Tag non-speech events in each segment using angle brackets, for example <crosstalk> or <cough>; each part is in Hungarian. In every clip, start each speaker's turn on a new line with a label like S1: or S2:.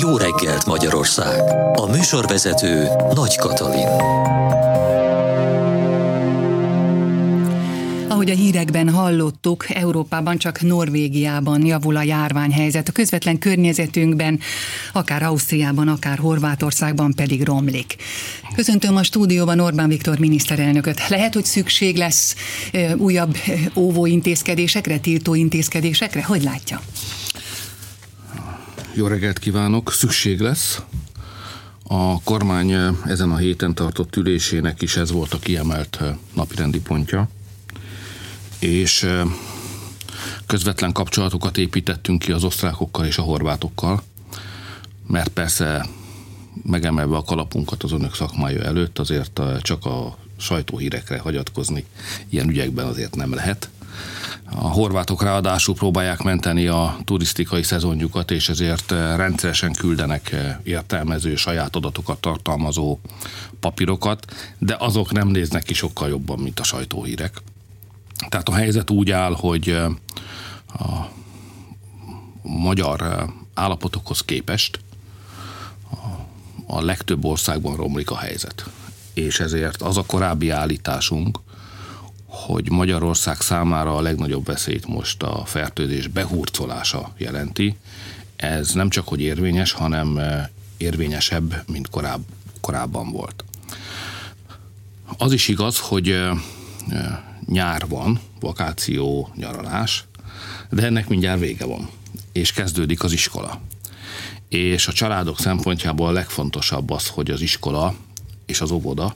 S1: Jó reggelt Magyarország! A műsorvezető Nagy Katalin.
S2: Ahogy a hírekben hallottuk, Európában csak Norvégiában javul a járványhelyzet. A közvetlen környezetünkben, akár Ausztriában, akár Horvátországban pedig romlik. Köszöntöm a stúdióban Orbán Viktor miniszterelnököt. Lehet, hogy szükség lesz újabb óvó intézkedésekre, tiltó intézkedésekre? Hogy látja?
S3: Jó reggelt kívánok! Szükség lesz. A kormány ezen a héten tartott ülésének is ez volt a kiemelt napirendi pontja és közvetlen kapcsolatokat építettünk ki az osztrákokkal és a horvátokkal, mert persze megemelve a kalapunkat az önök szakmája előtt, azért csak a sajtóhírekre hagyatkozni ilyen ügyekben azért nem lehet. A horvátok ráadásul próbálják menteni a turisztikai szezonjukat, és ezért rendszeresen küldenek értelmező, saját adatokat tartalmazó papírokat, de azok nem néznek ki sokkal jobban, mint a sajtóhírek. Tehát a helyzet úgy áll, hogy a magyar állapotokhoz képest a legtöbb országban romlik a helyzet. És ezért az a korábbi állításunk, hogy Magyarország számára a legnagyobb veszélyt most a fertőzés behurcolása jelenti, ez nem csak hogy érvényes, hanem érvényesebb, mint koráb, korábban volt. Az is igaz, hogy nyár van, vakáció, nyaralás, de ennek mindjárt vége van, és kezdődik az iskola. És a családok szempontjából a legfontosabb az, hogy az iskola és az óvoda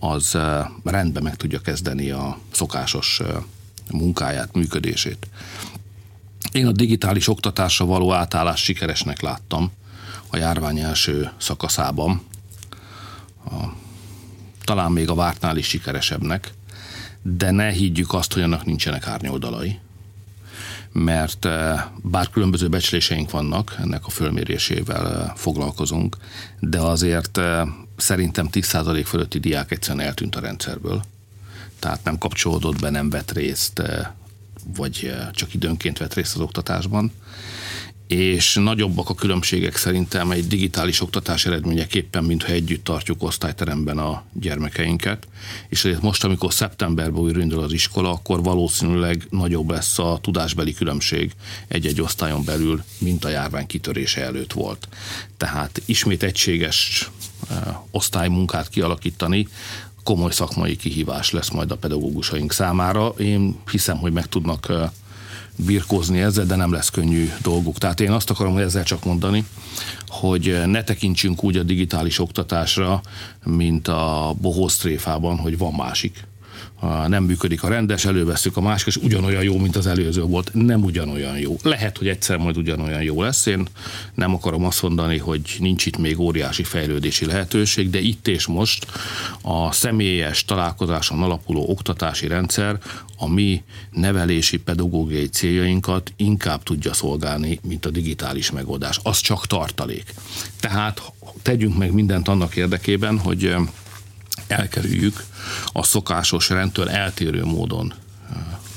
S3: az rendben meg tudja kezdeni a szokásos munkáját, működését. Én a digitális oktatásra való átállást sikeresnek láttam a járvány első szakaszában. A, talán még a vártnál is sikeresebbnek, de ne higgyük azt, hogy annak nincsenek árnyoldalai, mert eh, bár különböző becsléseink vannak, ennek a fölmérésével eh, foglalkozunk, de azért eh, szerintem 10% fölötti diák egyszerűen eltűnt a rendszerből. Tehát nem kapcsolódott be, nem vett részt, vagy csak időnként vett részt az oktatásban és nagyobbak a különbségek szerintem egy digitális oktatás eredményeképpen, mintha együtt tartjuk osztályteremben a gyermekeinket, és ezért most, amikor szeptemberben újra az iskola, akkor valószínűleg nagyobb lesz a tudásbeli különbség egy-egy osztályon belül, mint a járvány kitörése előtt volt. Tehát ismét egységes osztálymunkát kialakítani, komoly szakmai kihívás lesz majd a pedagógusaink számára. Én hiszem, hogy meg tudnak birkózni ezzel, de nem lesz könnyű dolguk. Tehát én azt akarom ezzel csak mondani, hogy ne tekintsünk úgy a digitális oktatásra, mint a bohóztréfában, hogy van másik nem működik a rendes, előveszük a másik, és ugyanolyan jó, mint az előző volt. Nem ugyanolyan jó. Lehet, hogy egyszer majd ugyanolyan jó lesz. Én nem akarom azt mondani, hogy nincs itt még óriási fejlődési lehetőség, de itt és most a személyes találkozáson alapuló oktatási rendszer a mi nevelési pedagógiai céljainkat inkább tudja szolgálni, mint a digitális megoldás. Az csak tartalék. Tehát tegyünk meg mindent annak érdekében, hogy elkerüljük a szokásos rendtől eltérő módon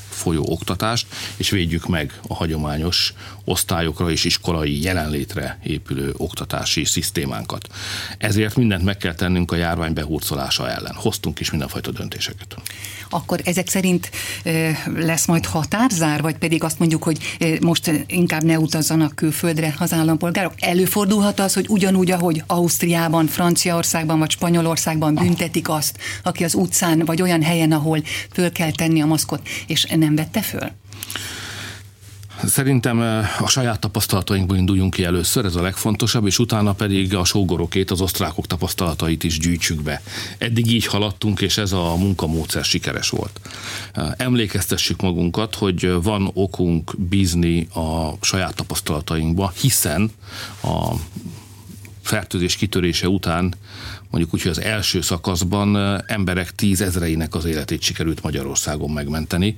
S3: folyó oktatást, és védjük meg a hagyományos osztályokra és iskolai jelenlétre épülő oktatási szisztémánkat. Ezért mindent meg kell tennünk a járvány behurcolása ellen. Hoztunk is mindenfajta döntéseket.
S2: Akkor ezek szerint lesz majd határzár, vagy pedig azt mondjuk, hogy most inkább ne utazzanak külföldre az állampolgárok? Előfordulhat az, hogy ugyanúgy, ahogy Ausztriában, Franciaországban vagy Spanyolországban büntetik azt, aki az utcán vagy olyan helyen, ahol föl kell tenni a maszkot, és nem vette föl?
S3: Szerintem a saját tapasztalatainkból induljunk ki először, ez a legfontosabb, és utána pedig a sógorokét, az osztrákok tapasztalatait is gyűjtsük be. Eddig így haladtunk, és ez a munkamódszer sikeres volt. Emlékeztessük magunkat, hogy van okunk bízni a saját tapasztalatainkba, hiszen a fertőzés kitörése után mondjuk úgy, hogy az első szakaszban emberek tízezreinek az életét sikerült Magyarországon megmenteni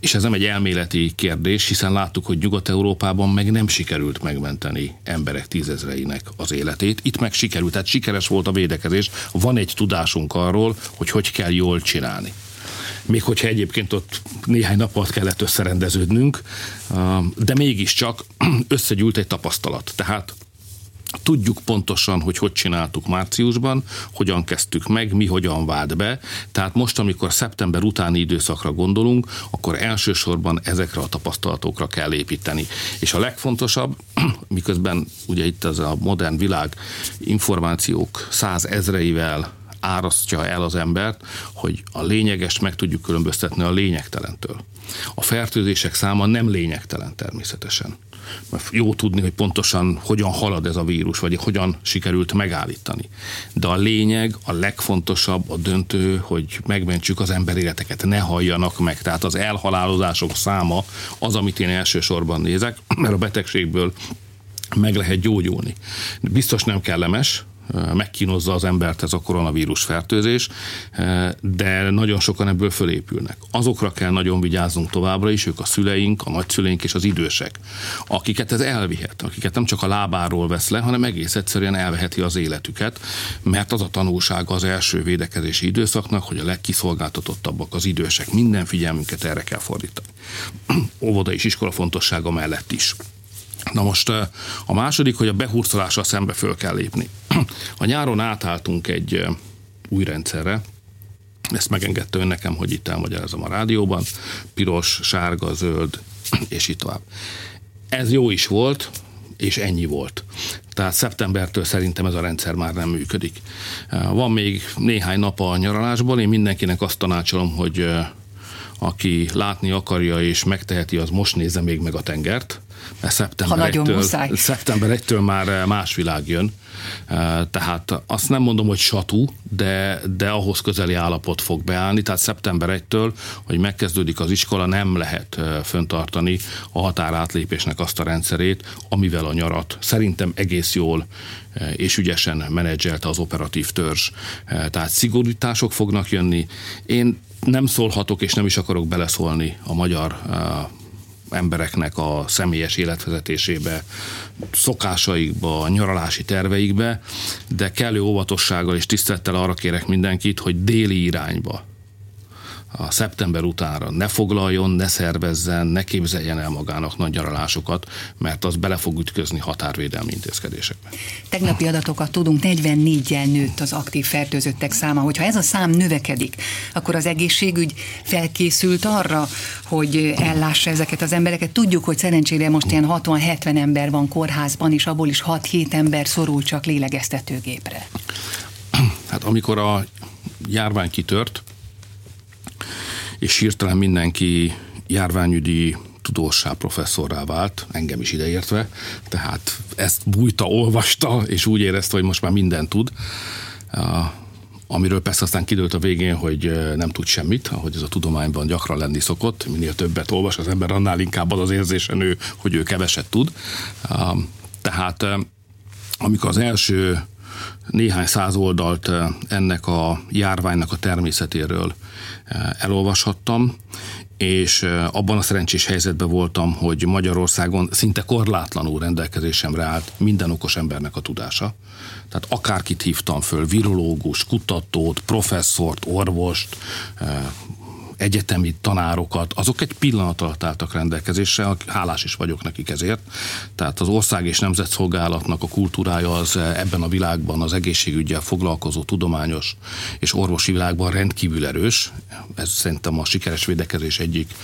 S3: és ez nem egy elméleti kérdés, hiszen láttuk, hogy Nyugat-Európában meg nem sikerült megmenteni emberek tízezreinek az életét. Itt meg sikerült, tehát sikeres volt a védekezés. Van egy tudásunk arról, hogy hogy kell jól csinálni. még hogyha egyébként ott néhány nap alatt kellett összerendeződnünk, de mégiscsak összegyűlt egy tapasztalat. Tehát Tudjuk pontosan, hogy hogy csináltuk márciusban, hogyan kezdtük meg, mi hogyan vált be. Tehát most, amikor szeptember utáni időszakra gondolunk, akkor elsősorban ezekre a tapasztalatokra kell építeni. És a legfontosabb, <clears throat> miközben ugye itt az a modern világ információk százezreivel árasztja el az embert, hogy a lényeges meg tudjuk különböztetni a lényegtelentől. A fertőzések száma nem lényegtelen természetesen jó tudni, hogy pontosan hogyan halad ez a vírus, vagy hogyan sikerült megállítani. De a lényeg, a legfontosabb, a döntő, hogy megmentsük az emberéleteket, ne halljanak meg. Tehát az elhalálozások száma az, amit én elsősorban nézek, <clears throat> mert a betegségből meg lehet gyógyulni. Biztos nem kellemes, megkínozza az embert ez a koronavírus fertőzés, de nagyon sokan ebből fölépülnek. Azokra kell nagyon vigyáznunk továbbra is, ők a szüleink, a nagyszüleink és az idősek, akiket ez elvihet, akiket nem csak a lábáról vesz le, hanem egész egyszerűen elveheti az életüket, mert az a tanulsága az első védekezési időszaknak, hogy a legkiszolgáltatottabbak az idősek. Minden figyelmünket erre kell fordítani. <clears throat> Óvoda és iskola fontossága mellett is. Na most a második, hogy a behurcolással szembe föl kell lépni. <clears throat> A nyáron átálltunk egy új rendszerre, ezt megengedte ön nekem, hogy itt elmagyarázom a rádióban, piros, sárga, zöld, <clears throat> és így tovább. Ez jó is volt, és ennyi volt. Tehát szeptembertől szerintem ez a rendszer már nem működik. Van még néhány nap a nyaralásból, én mindenkinek azt tanácsolom, hogy aki látni akarja és megteheti, az most nézze még meg a tengert, mert szeptember, ha 1-től, szeptember 1-től már eh, más világ jön. Eh, tehát azt nem mondom, hogy satú, de, de ahhoz közeli állapot fog beállni. Tehát szeptember 1-től, hogy megkezdődik az iskola, nem lehet eh, föntartani a határátlépésnek azt a rendszerét, amivel a nyarat szerintem egész jól és ügyesen menedzselte az operatív törzs. Tehát szigorítások fognak jönni. Én nem szólhatok és nem is akarok beleszólni a magyar embereknek a személyes életvezetésébe, szokásaikba, nyaralási terveikbe, de kellő óvatossággal és tisztelettel arra kérek mindenkit, hogy déli irányba a szeptember utánra ne foglaljon, ne szervezzen, ne képzeljen el magának nagy nyaralásokat, mert az bele fog ütközni határvédelmi intézkedésekbe.
S2: Tegnapi adatokat tudunk, 44-jel nőtt az aktív fertőzöttek száma. Hogyha ez a szám növekedik, akkor az egészségügy felkészült arra, hogy ellássa ezeket az embereket. Tudjuk, hogy szerencsére most ilyen 60-70 ember van kórházban, és abból is 6-7 ember szorul csak lélegeztetőgépre.
S3: Hát amikor a járvány kitört, és hirtelen mindenki járványügyi tudósá, professzorrá vált, engem is ideértve, tehát ezt bújta, olvasta, és úgy érezte, hogy most már mindent tud. Amiről persze aztán kidőlt a végén, hogy nem tud semmit, ahogy ez a tudományban gyakran lenni szokott. Minél többet olvas az ember, annál inkább az az érzésen ő, hogy ő keveset tud. Tehát amikor az első néhány száz oldalt ennek a járványnak a természetéről elolvashattam, és abban a szerencsés helyzetben voltam, hogy Magyarországon szinte korlátlanul rendelkezésemre állt minden okos embernek a tudása. Tehát akárkit hívtam föl, virológus, kutatót, professzort, orvost, egyetemi tanárokat, azok egy pillanat alatt álltak rendelkezésre, hálás is vagyok nekik ezért. Tehát az ország és nemzetszolgálatnak a kultúrája az ebben a világban az egészségügyel foglalkozó tudományos és orvosi világban rendkívül erős. Ez szerintem a sikeres védekezés egyik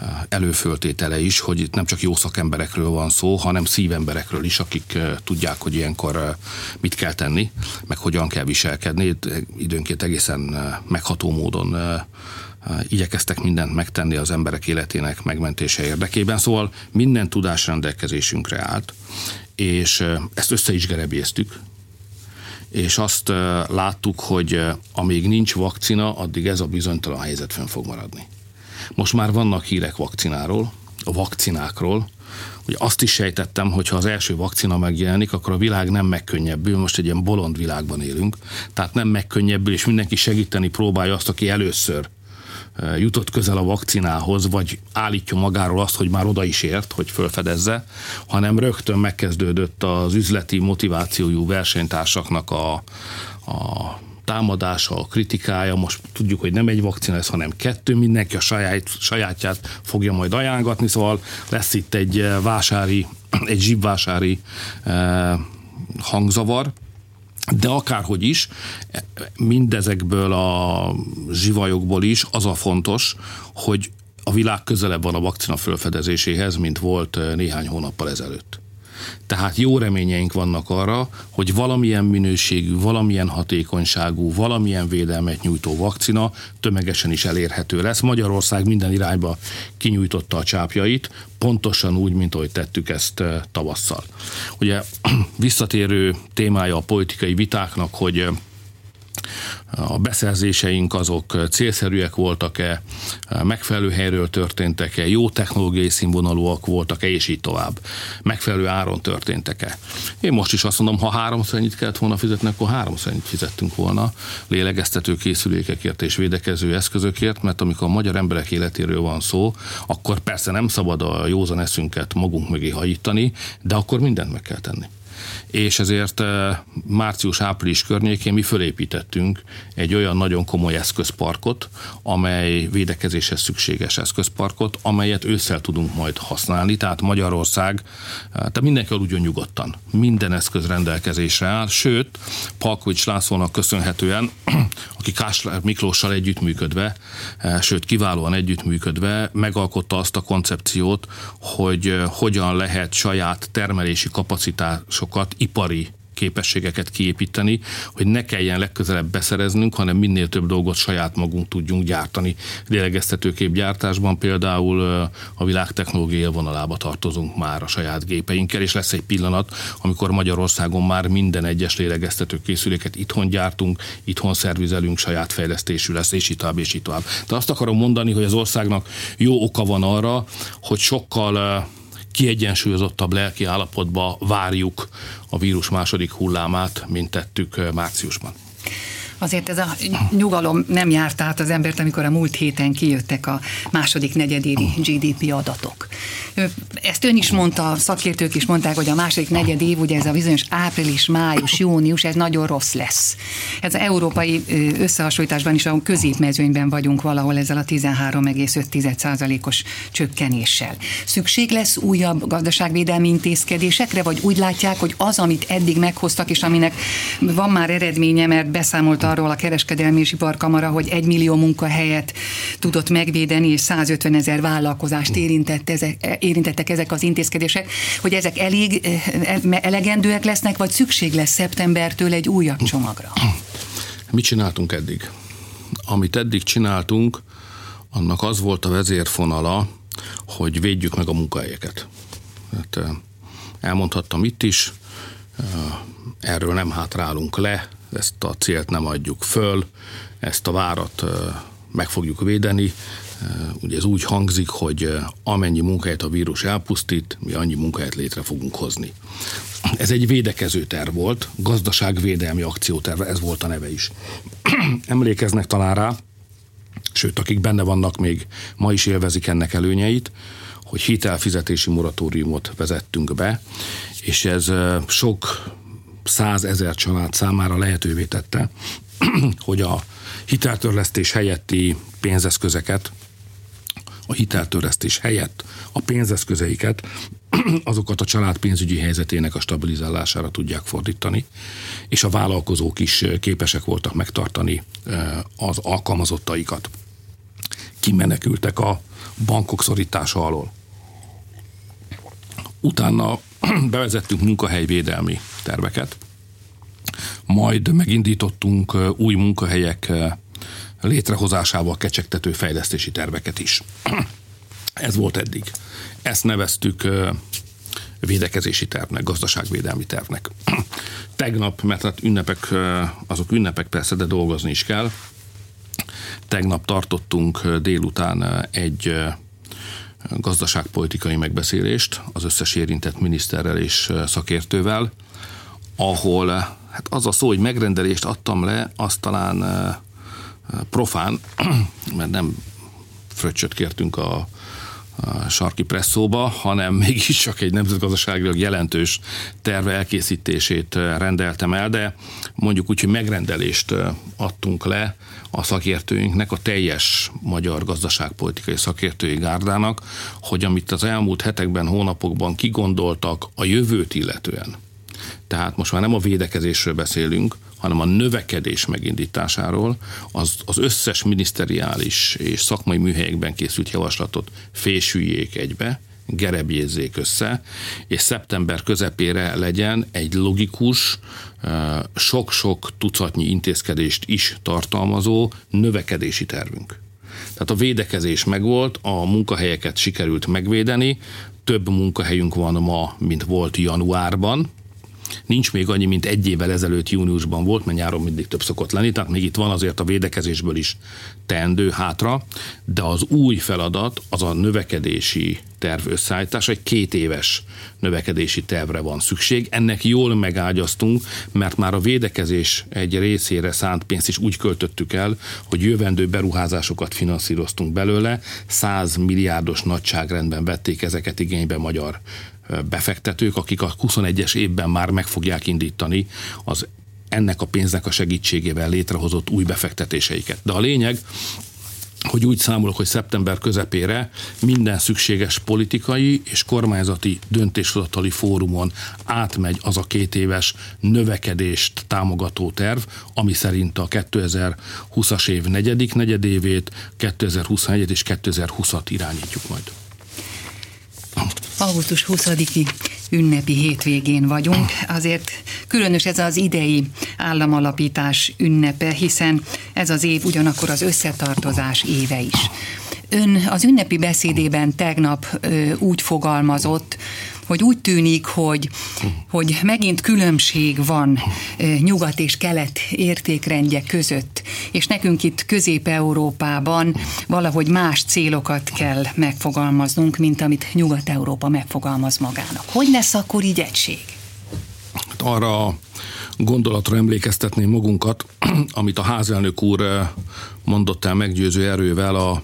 S3: eh, előföltétele is, hogy itt nem csak jó szakemberekről van szó, hanem szívemberekről is, akik eh, tudják, hogy ilyenkor eh, mit kell tenni, meg hogyan kell viselkedni. Időnként egészen megható módon igyekeztek mindent megtenni az emberek életének megmentése érdekében, szóval minden tudás rendelkezésünkre állt, és ezt össze is gerebéztük, és azt láttuk, hogy amíg nincs vakcina, addig ez a bizonytalan helyzet fönn fog maradni. Most már vannak hírek vakcináról, a vakcinákról, hogy azt is sejtettem, hogy ha az első vakcina megjelenik, akkor a világ nem megkönnyebbül, most egy ilyen bolond világban élünk, tehát nem megkönnyebbül, és mindenki segíteni próbálja azt, aki először jutott közel a vakcinához, vagy állítja magáról azt, hogy már oda is ért, hogy fölfedezze, hanem rögtön megkezdődött az üzleti motivációjú versenytársaknak a, a támadása, a kritikája, most tudjuk, hogy nem egy vakcina lesz, hanem kettő, mindenki a saját, sajátját fogja majd ajánlatni, szóval lesz itt egy vásári, <clears throat> egy zsibvásári eh, hangzavar, de akárhogy is, mindezekből a zsivajokból is az a fontos, hogy a világ közelebb van a vakcina felfedezéséhez, mint volt néhány hónappal ezelőtt. Tehát jó reményeink vannak arra, hogy valamilyen minőségű, valamilyen hatékonyságú, valamilyen védelmet nyújtó vakcina tömegesen is elérhető lesz. Magyarország minden irányba kinyújtotta a csápjait, pontosan úgy, mint ahogy tettük ezt tavasszal. Ugye <clears throat> visszatérő témája a politikai vitáknak, hogy a beszerzéseink azok célszerűek voltak-e, megfelelő helyről történtek-e, jó technológiai színvonalúak voltak-e, és így tovább. Megfelelő áron történtek-e. Én most is azt mondom, ha háromszor ennyit kellett volna fizetni, akkor háromszor ennyit fizettünk volna lélegeztető készülékekért és védekező eszközökért, mert amikor a magyar emberek életéről van szó, akkor persze nem szabad a józan eszünket magunk mögé hajítani, de akkor mindent meg kell tenni és ezért március-április környékén mi fölépítettünk egy olyan nagyon komoly eszközparkot, amely védekezéshez szükséges eszközparkot, amelyet ősszel tudunk majd használni, tehát Magyarország, eh, tehát mindenki aludjon nyugodtan. Minden eszköz rendelkezésre áll, sőt, Palkovics Lászlónak köszönhetően, <clears throat> aki Kásler Miklóssal együttműködve, sőt kiválóan együttműködve megalkotta azt a koncepciót, hogy hogyan lehet saját termelési kapacitásokat ipari képességeket kiépíteni, hogy ne kelljen legközelebb beszereznünk, hanem minél több dolgot saját magunk tudjunk gyártani. Lélegeztetőkép gyártásban például a világ technológia vonalába tartozunk már a saját gépeinkkel, és lesz egy pillanat, amikor Magyarországon már minden egyes lélegeztető készüléket itthon gyártunk, itthon szervizelünk, saját fejlesztésű lesz, és így tovább, és így tovább. De azt akarom mondani, hogy az országnak jó oka van arra, hogy sokkal kiegyensúlyozottabb lelki állapotba várjuk a vírus második hullámát, mint tettük márciusban.
S2: Azért ez a nyugalom nem járt át az embert, amikor a múlt héten kijöttek a második negyedévi GDP adatok. Ezt ön is mondta, szakértők is mondták, hogy a második negyed év, ugye ez a bizonyos április, május, június, ez nagyon rossz lesz. Ez az európai összehasonlításban is a középmezőnyben vagyunk valahol ezzel a 13,5%-os csökkenéssel. Szükség lesz újabb gazdaságvédelmi intézkedésekre, vagy úgy látják, hogy az, amit eddig meghoztak, és aminek van már eredménye, mert beszámolt arról a kereskedelmi és iparkamara, hogy egy millió munkahelyet tudott megvédeni, és 150 ezer vállalkozást érintett ezek, érintettek ezek az intézkedések, hogy ezek elég eh, elegendőek lesznek, vagy szükség lesz szeptembertől egy újabb csomagra?
S3: Mit csináltunk eddig? Amit eddig csináltunk, annak az volt a vezérfonala, hogy védjük meg a munkahelyeket. Hát, eh, elmondhattam itt is, eh, erről nem hátrálunk le, ezt a célt nem adjuk föl, ezt a várat meg fogjuk védeni, Ugye ez úgy hangzik, hogy amennyi munkahelyet a vírus elpusztít, mi annyi munkahelyet létre fogunk hozni. Ez egy védekező terv volt, gazdaságvédelmi akcióterv, ez volt a neve is. <clears throat> Emlékeznek talán rá, sőt, akik benne vannak még ma is élvezik ennek előnyeit, hogy hitelfizetési moratóriumot vezettünk be, és ez sok százezer család számára lehetővé tette, <clears throat> hogy a hiteltörlesztés helyetti pénzeszközeket a hiteltöresztés helyett a pénzeszközeiket <clears throat> azokat a család pénzügyi helyzetének a stabilizálására tudják fordítani, és a vállalkozók is képesek voltak megtartani az alkalmazottaikat. Kimenekültek a bankok szorítása alól. Utána <clears throat> bevezettünk munkahelyvédelmi terveket, majd megindítottunk új munkahelyek létrehozásával kecsegtető fejlesztési terveket is. <clears throat> Ez volt eddig. Ezt neveztük védekezési tervnek, gazdaságvédelmi tervnek. <clears throat> Tegnap, mert hát ünnepek, azok ünnepek persze, de dolgozni is kell. Tegnap tartottunk délután egy gazdaságpolitikai megbeszélést az összes érintett miniszterrel és szakértővel, ahol hát az a szó, hogy megrendelést adtam le, azt talán profán, <clears throat> mert nem fröccsöt kértünk a sarki presszóba, hanem mégiscsak egy nemzetgazdaságilag jelentős terve elkészítését rendeltem el, de mondjuk úgy, hogy megrendelést adtunk le a szakértőinknek, a teljes magyar gazdaságpolitikai szakértői gárdának, hogy amit az elmúlt hetekben, hónapokban kigondoltak a jövőt illetően, tehát most már nem a védekezésről beszélünk, hanem a növekedés megindításáról, az, az összes miniszteriális és szakmai műhelyekben készült javaslatot fésüljék egybe, gerebjézzék össze, és szeptember közepére legyen egy logikus, sok-sok tucatnyi intézkedést is tartalmazó növekedési tervünk. Tehát a védekezés megvolt, a munkahelyeket sikerült megvédeni, több munkahelyünk van ma, mint volt januárban, nincs még annyi, mint egy évvel ezelőtt júniusban volt, mert nyáron mindig több szokott lenni, tehát még itt van azért a védekezésből is teendő hátra, de az új feladat az a növekedési terv összeállítás, egy két éves növekedési tervre van szükség. Ennek jól megágyaztunk, mert már a védekezés egy részére szánt pénzt is úgy költöttük el, hogy jövendő beruházásokat finanszíroztunk belőle, 100 milliárdos nagyságrendben vették ezeket igénybe magyar befektetők, akik a 21-es évben már meg fogják indítani az ennek a pénznek a segítségével létrehozott új befektetéseiket. De a lényeg, hogy úgy számolok, hogy szeptember közepére minden szükséges politikai és kormányzati döntéshozatali fórumon átmegy az a két éves növekedést támogató terv, ami szerint a 2020-as év negyedik negyedévét, 2021 és 2020-at irányítjuk majd.
S2: Augusztus 20-i ünnepi hétvégén vagyunk, azért különös ez az idei államalapítás ünnepe, hiszen ez az év ugyanakkor az összetartozás éve is. Ön az ünnepi beszédében tegnap ö, úgy fogalmazott, hogy úgy tűnik, hogy, hogy megint különbség van nyugat és kelet értékrendje között, és nekünk itt Közép-Európában valahogy más célokat kell megfogalmaznunk, mint amit Nyugat-Európa megfogalmaz magának. Hogy lesz akkor így egység?
S3: Hát arra a gondolatra emlékeztetném magunkat, <clears throat> amit a házelnök úr mondott el meggyőző erővel a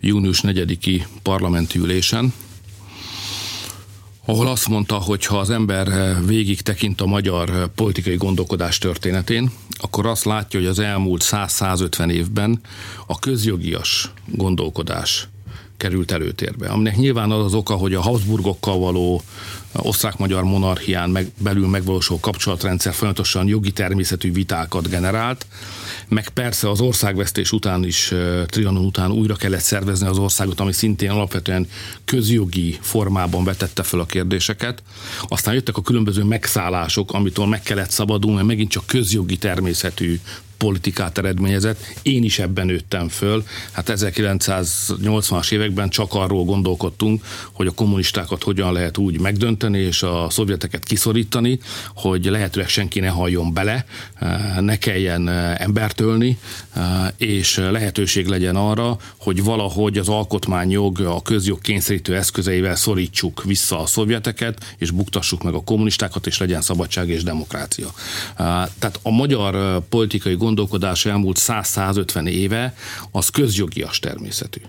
S3: június 4-i parlamenti ülésen, ahol azt mondta, hogy ha az ember eh, végig tekint a magyar eh, politikai gondolkodás történetén, akkor azt látja, hogy az elmúlt 100-150 évben a közjogias gondolkodás került előtérbe. Aminek nyilván az az oka, hogy a Habsburgokkal való osztrák-magyar monarchián meg, belül megvalósuló kapcsolatrendszer folyamatosan jogi természetű vitákat generált, meg persze az országvesztés után is, Trianon után újra kellett szervezni az országot, ami szintén alapvetően közjogi formában vetette fel a kérdéseket. Aztán jöttek a különböző megszállások, amitől meg kellett szabadulni, mert megint csak közjogi természetű politikát eredményezett. Én is ebben nőttem föl. Hát 1980-as években csak arról gondolkodtunk, hogy a kommunistákat hogyan lehet úgy megdönteni, és a szovjeteket kiszorítani, hogy lehetőleg senki ne halljon bele, ne kelljen embert ölni, és lehetőség legyen arra, hogy valahogy az alkotmányjog a közjog kényszerítő eszközeivel szorítsuk vissza a szovjeteket, és buktassuk meg a kommunistákat, és legyen szabadság és demokrácia. Tehát a magyar politikai gondolkodás elmúlt 100-150 éve az közjogias természetű.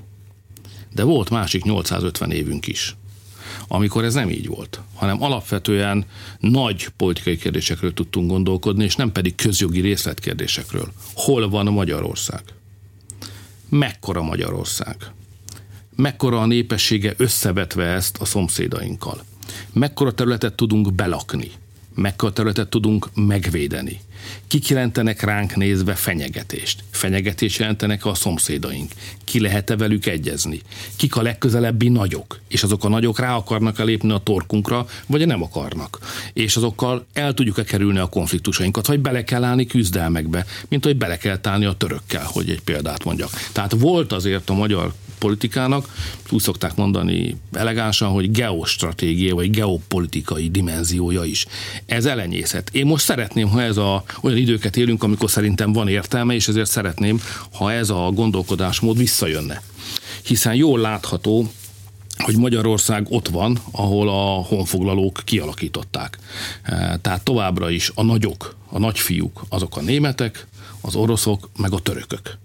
S3: De volt másik 850 évünk is, amikor ez nem így volt, hanem alapvetően nagy politikai kérdésekről tudtunk gondolkodni, és nem pedig közjogi részletkérdésekről. Hol van Magyarország? Mekkora Magyarország? Mekkora a népessége összevetve ezt a szomszédainkkal? Mekkora területet tudunk belakni? Mekkora területet tudunk megvédeni? Kik jelentenek ránk nézve fenyegetést? Fenyegetést jelentenek a szomszédaink. Ki lehet-e velük egyezni? Kik a legközelebbi nagyok? És azok a nagyok rá akarnak elépni a torkunkra, vagy nem akarnak? És azokkal el tudjuk-e kerülni a konfliktusainkat, vagy bele kell állni küzdelmekbe, mint hogy bele kell állni a törökkel, hogy egy példát mondjak. Tehát volt azért a magyar politikának, úgy szokták mondani elegánsan, hogy geostratégia vagy geopolitikai dimenziója is. Ez elenyészet. Én most szeretném, ha ez a, olyan időket élünk, amikor szerintem van értelme, és ezért szeretném, ha ez a gondolkodásmód visszajönne. Hiszen jól látható, hogy Magyarország ott van, ahol a honfoglalók kialakították. E, tehát továbbra is a nagyok, a nagyfiúk, azok a németek, az oroszok, meg a törökök.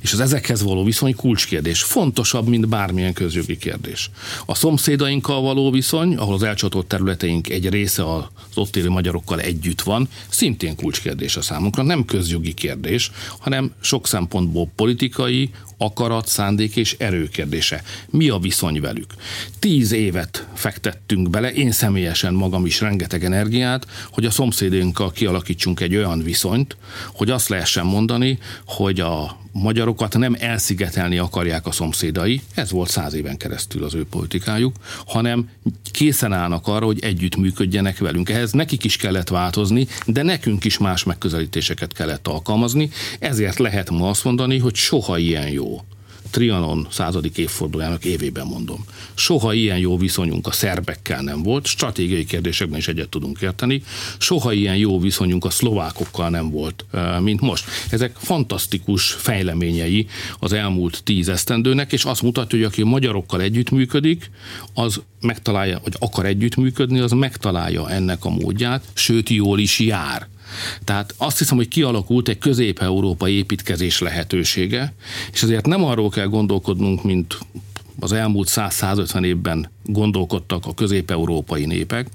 S3: És az ezekhez való viszony kulcskérdés. Fontosabb, mint bármilyen közjogi kérdés. A szomszédainkkal való viszony, ahol az elcsatolt területeink egy része az ott élő magyarokkal együtt van, szintén kulcskérdés a számunkra. Nem közjogi kérdés, hanem sok szempontból politikai, akarat, szándék és erő kérdése. Mi a viszony velük? Tíz évet fektettünk bele, én személyesen magam is rengeteg energiát, hogy a szomszédunkkal kialakítsunk egy olyan viszonyt, hogy azt lehessen mondani, hogy a magyarokat nem elszigetelni akarják a szomszédai, ez volt száz éven keresztül az ő politikájuk, hanem készen állnak arra, hogy együtt működjenek velünk. Ehhez nekik is kellett változni, de nekünk is más megközelítéseket kellett alkalmazni, ezért lehet ma azt mondani, hogy soha ilyen jó Trianon századik évfordulójának évében mondom. Soha ilyen jó viszonyunk a szerbekkel nem volt, stratégiai kérdésekben is egyet tudunk érteni, soha ilyen jó viszonyunk a szlovákokkal nem volt, mint most. Ezek fantasztikus fejleményei az elmúlt tíz esztendőnek, és azt mutatja, hogy aki magyarokkal együttműködik, az megtalálja, vagy akar együttműködni, az megtalálja ennek a módját, sőt jól is jár. Tehát azt hiszem, hogy kialakult egy közép-európai építkezés lehetősége, és ezért nem arról kell gondolkodnunk, mint az elmúlt 100-150 évben gondolkodtak a közép-európai népek,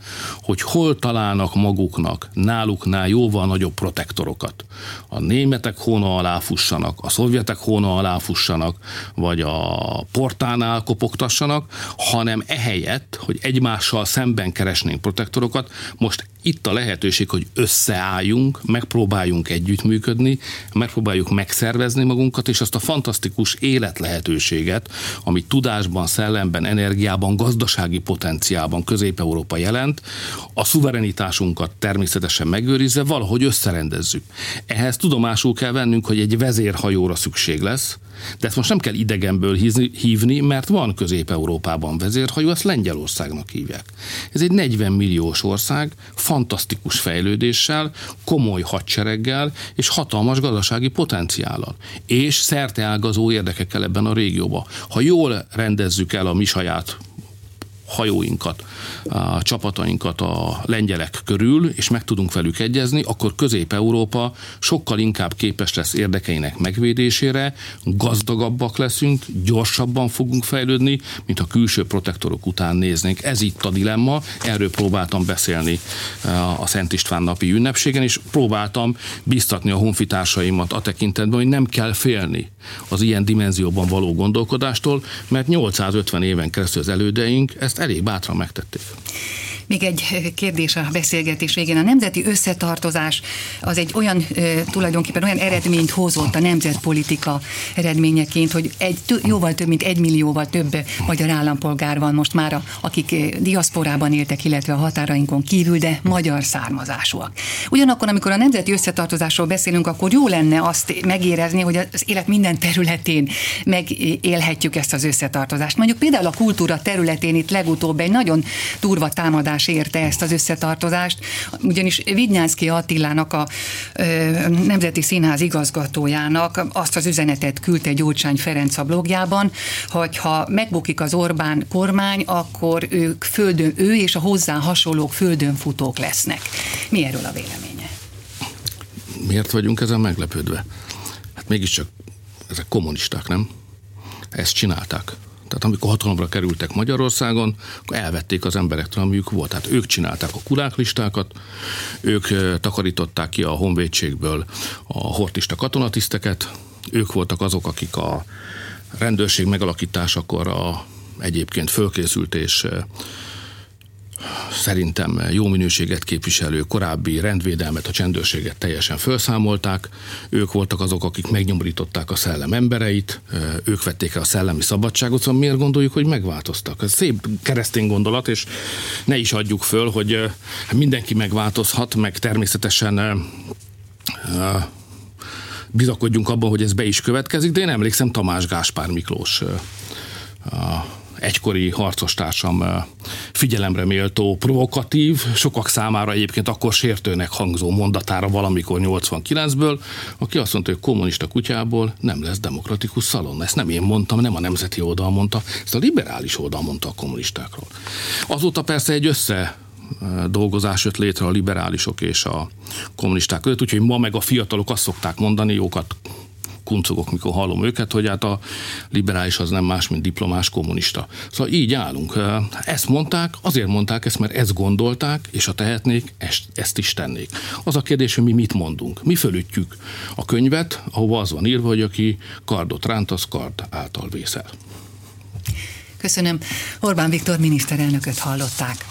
S3: hogy hol találnak maguknak náluknál jóval nagyobb protektorokat. A németek hóna alá fussanak, a szovjetek hóna alá fussanak, vagy a portánál kopogtassanak, hanem ehelyett, hogy egymással szemben keresnénk protektorokat, most itt a lehetőség, hogy összeálljunk, megpróbáljunk együttműködni, megpróbáljuk megszervezni magunkat, és azt a fantasztikus életlehetőséget, amit tudásban, szellemben, energiában, gazdasági potenciálban Közép-Európa jelent, a szuverenitásunkat természetesen megőrizve valahogy összerendezzük. Ehhez tudomásul kell vennünk, hogy egy vezérhajóra szükség lesz, de ezt most nem kell idegenből hívni, mert van Közép-Európában vezérhajó, ezt Lengyelországnak hívják. Ez egy 40 milliós ország, fantasztikus fejlődéssel, komoly hadsereggel és hatalmas gazdasági potenciállal. És szerteágazó érdekekkel ebben a régióban. Ha jól rendezzük el a mi saját hajóinkat, a csapatainkat a lengyelek körül, és meg tudunk velük egyezni, akkor Közép-Európa sokkal inkább képes lesz érdekeinek megvédésére, gazdagabbak leszünk, gyorsabban fogunk fejlődni, mint a külső protektorok után néznénk. Ez itt a dilemma, erről próbáltam beszélni a Szent István napi ünnepségen, és próbáltam biztatni a honfitársaimat a tekintetben, hogy nem kell félni az ilyen dimenzióban való gondolkodástól, mert 850 éven keresztül az elődeink ezt elég bátran megtették.
S2: Még egy kérdés a beszélgetés végén. A nemzeti összetartozás az egy olyan tulajdonképpen olyan eredményt hozott a nemzetpolitika eredményeként, hogy egy jóval több, mint egy millióval több magyar állampolgár van most már, akik diaszporában éltek, illetve a határainkon kívül, de magyar származásúak. Ugyanakkor, amikor a nemzeti összetartozásról beszélünk, akkor jó lenne azt megérezni, hogy az élet minden területén megélhetjük ezt az összetartozást. Mondjuk például a kultúra területén itt legutóbb egy nagyon durva támadás támadás érte ezt az összetartozást, ugyanis Vidnyánszki Attilának a Nemzeti Színház igazgatójának azt az üzenetet küldte Gyurcsány Ferenc a blogjában, hogy ha megbukik az Orbán kormány, akkor ők földön, ő és a hozzá hasonlók földön futók lesznek. Mi erről a véleménye?
S3: Miért vagyunk ezen meglepődve? Hát mégiscsak ezek kommunisták, nem? Ezt csinálták. Tehát amikor hatalomra kerültek Magyarországon, akkor elvették az emberektől, amiük volt. Tehát ők csinálták a kuláklistákat, ők takarították ki a honvédségből a hortista katonatiszteket, ők voltak azok, akik a rendőrség megalakításakor a egyébként fölkészült és szerintem jó minőséget képviselő korábbi rendvédelmet, a csendőrséget teljesen felszámolták. Ők voltak azok, akik megnyomorították a szellem embereit, ők vették el a szellemi szabadságot, szóval miért gondoljuk, hogy megváltoztak? Ez szép keresztény gondolat, és ne is adjuk föl, hogy mindenki megváltozhat, meg természetesen bizakodjunk abban, hogy ez be is következik, de én emlékszem Tamás Gáspár Miklós egykori harcostársam figyelemre méltó, provokatív, sokak számára egyébként akkor sértőnek hangzó mondatára valamikor 89-ből, aki azt mondta, hogy kommunista kutyából nem lesz demokratikus szalon. Ezt nem én mondtam, nem a nemzeti oldal mondta, ezt a liberális oldal mondta a kommunistákról. Azóta persze egy össze dolgozás jött létre a liberálisok és a kommunisták között, úgyhogy ma meg a fiatalok azt szokták mondani, jókat kuncogok, mikor hallom őket, hogy hát a liberális az nem más, mint diplomás kommunista. Szóval így állunk. Ezt mondták, azért mondták ezt, mert ezt gondolták, és ha tehetnék, ezt, is tennék. Az a kérdés, hogy mi mit mondunk. Mi fölütjük a könyvet, ahova az van írva, hogy aki kardot ránt, az kard által vészel.
S2: Köszönöm. Orbán Viktor miniszterelnököt hallották.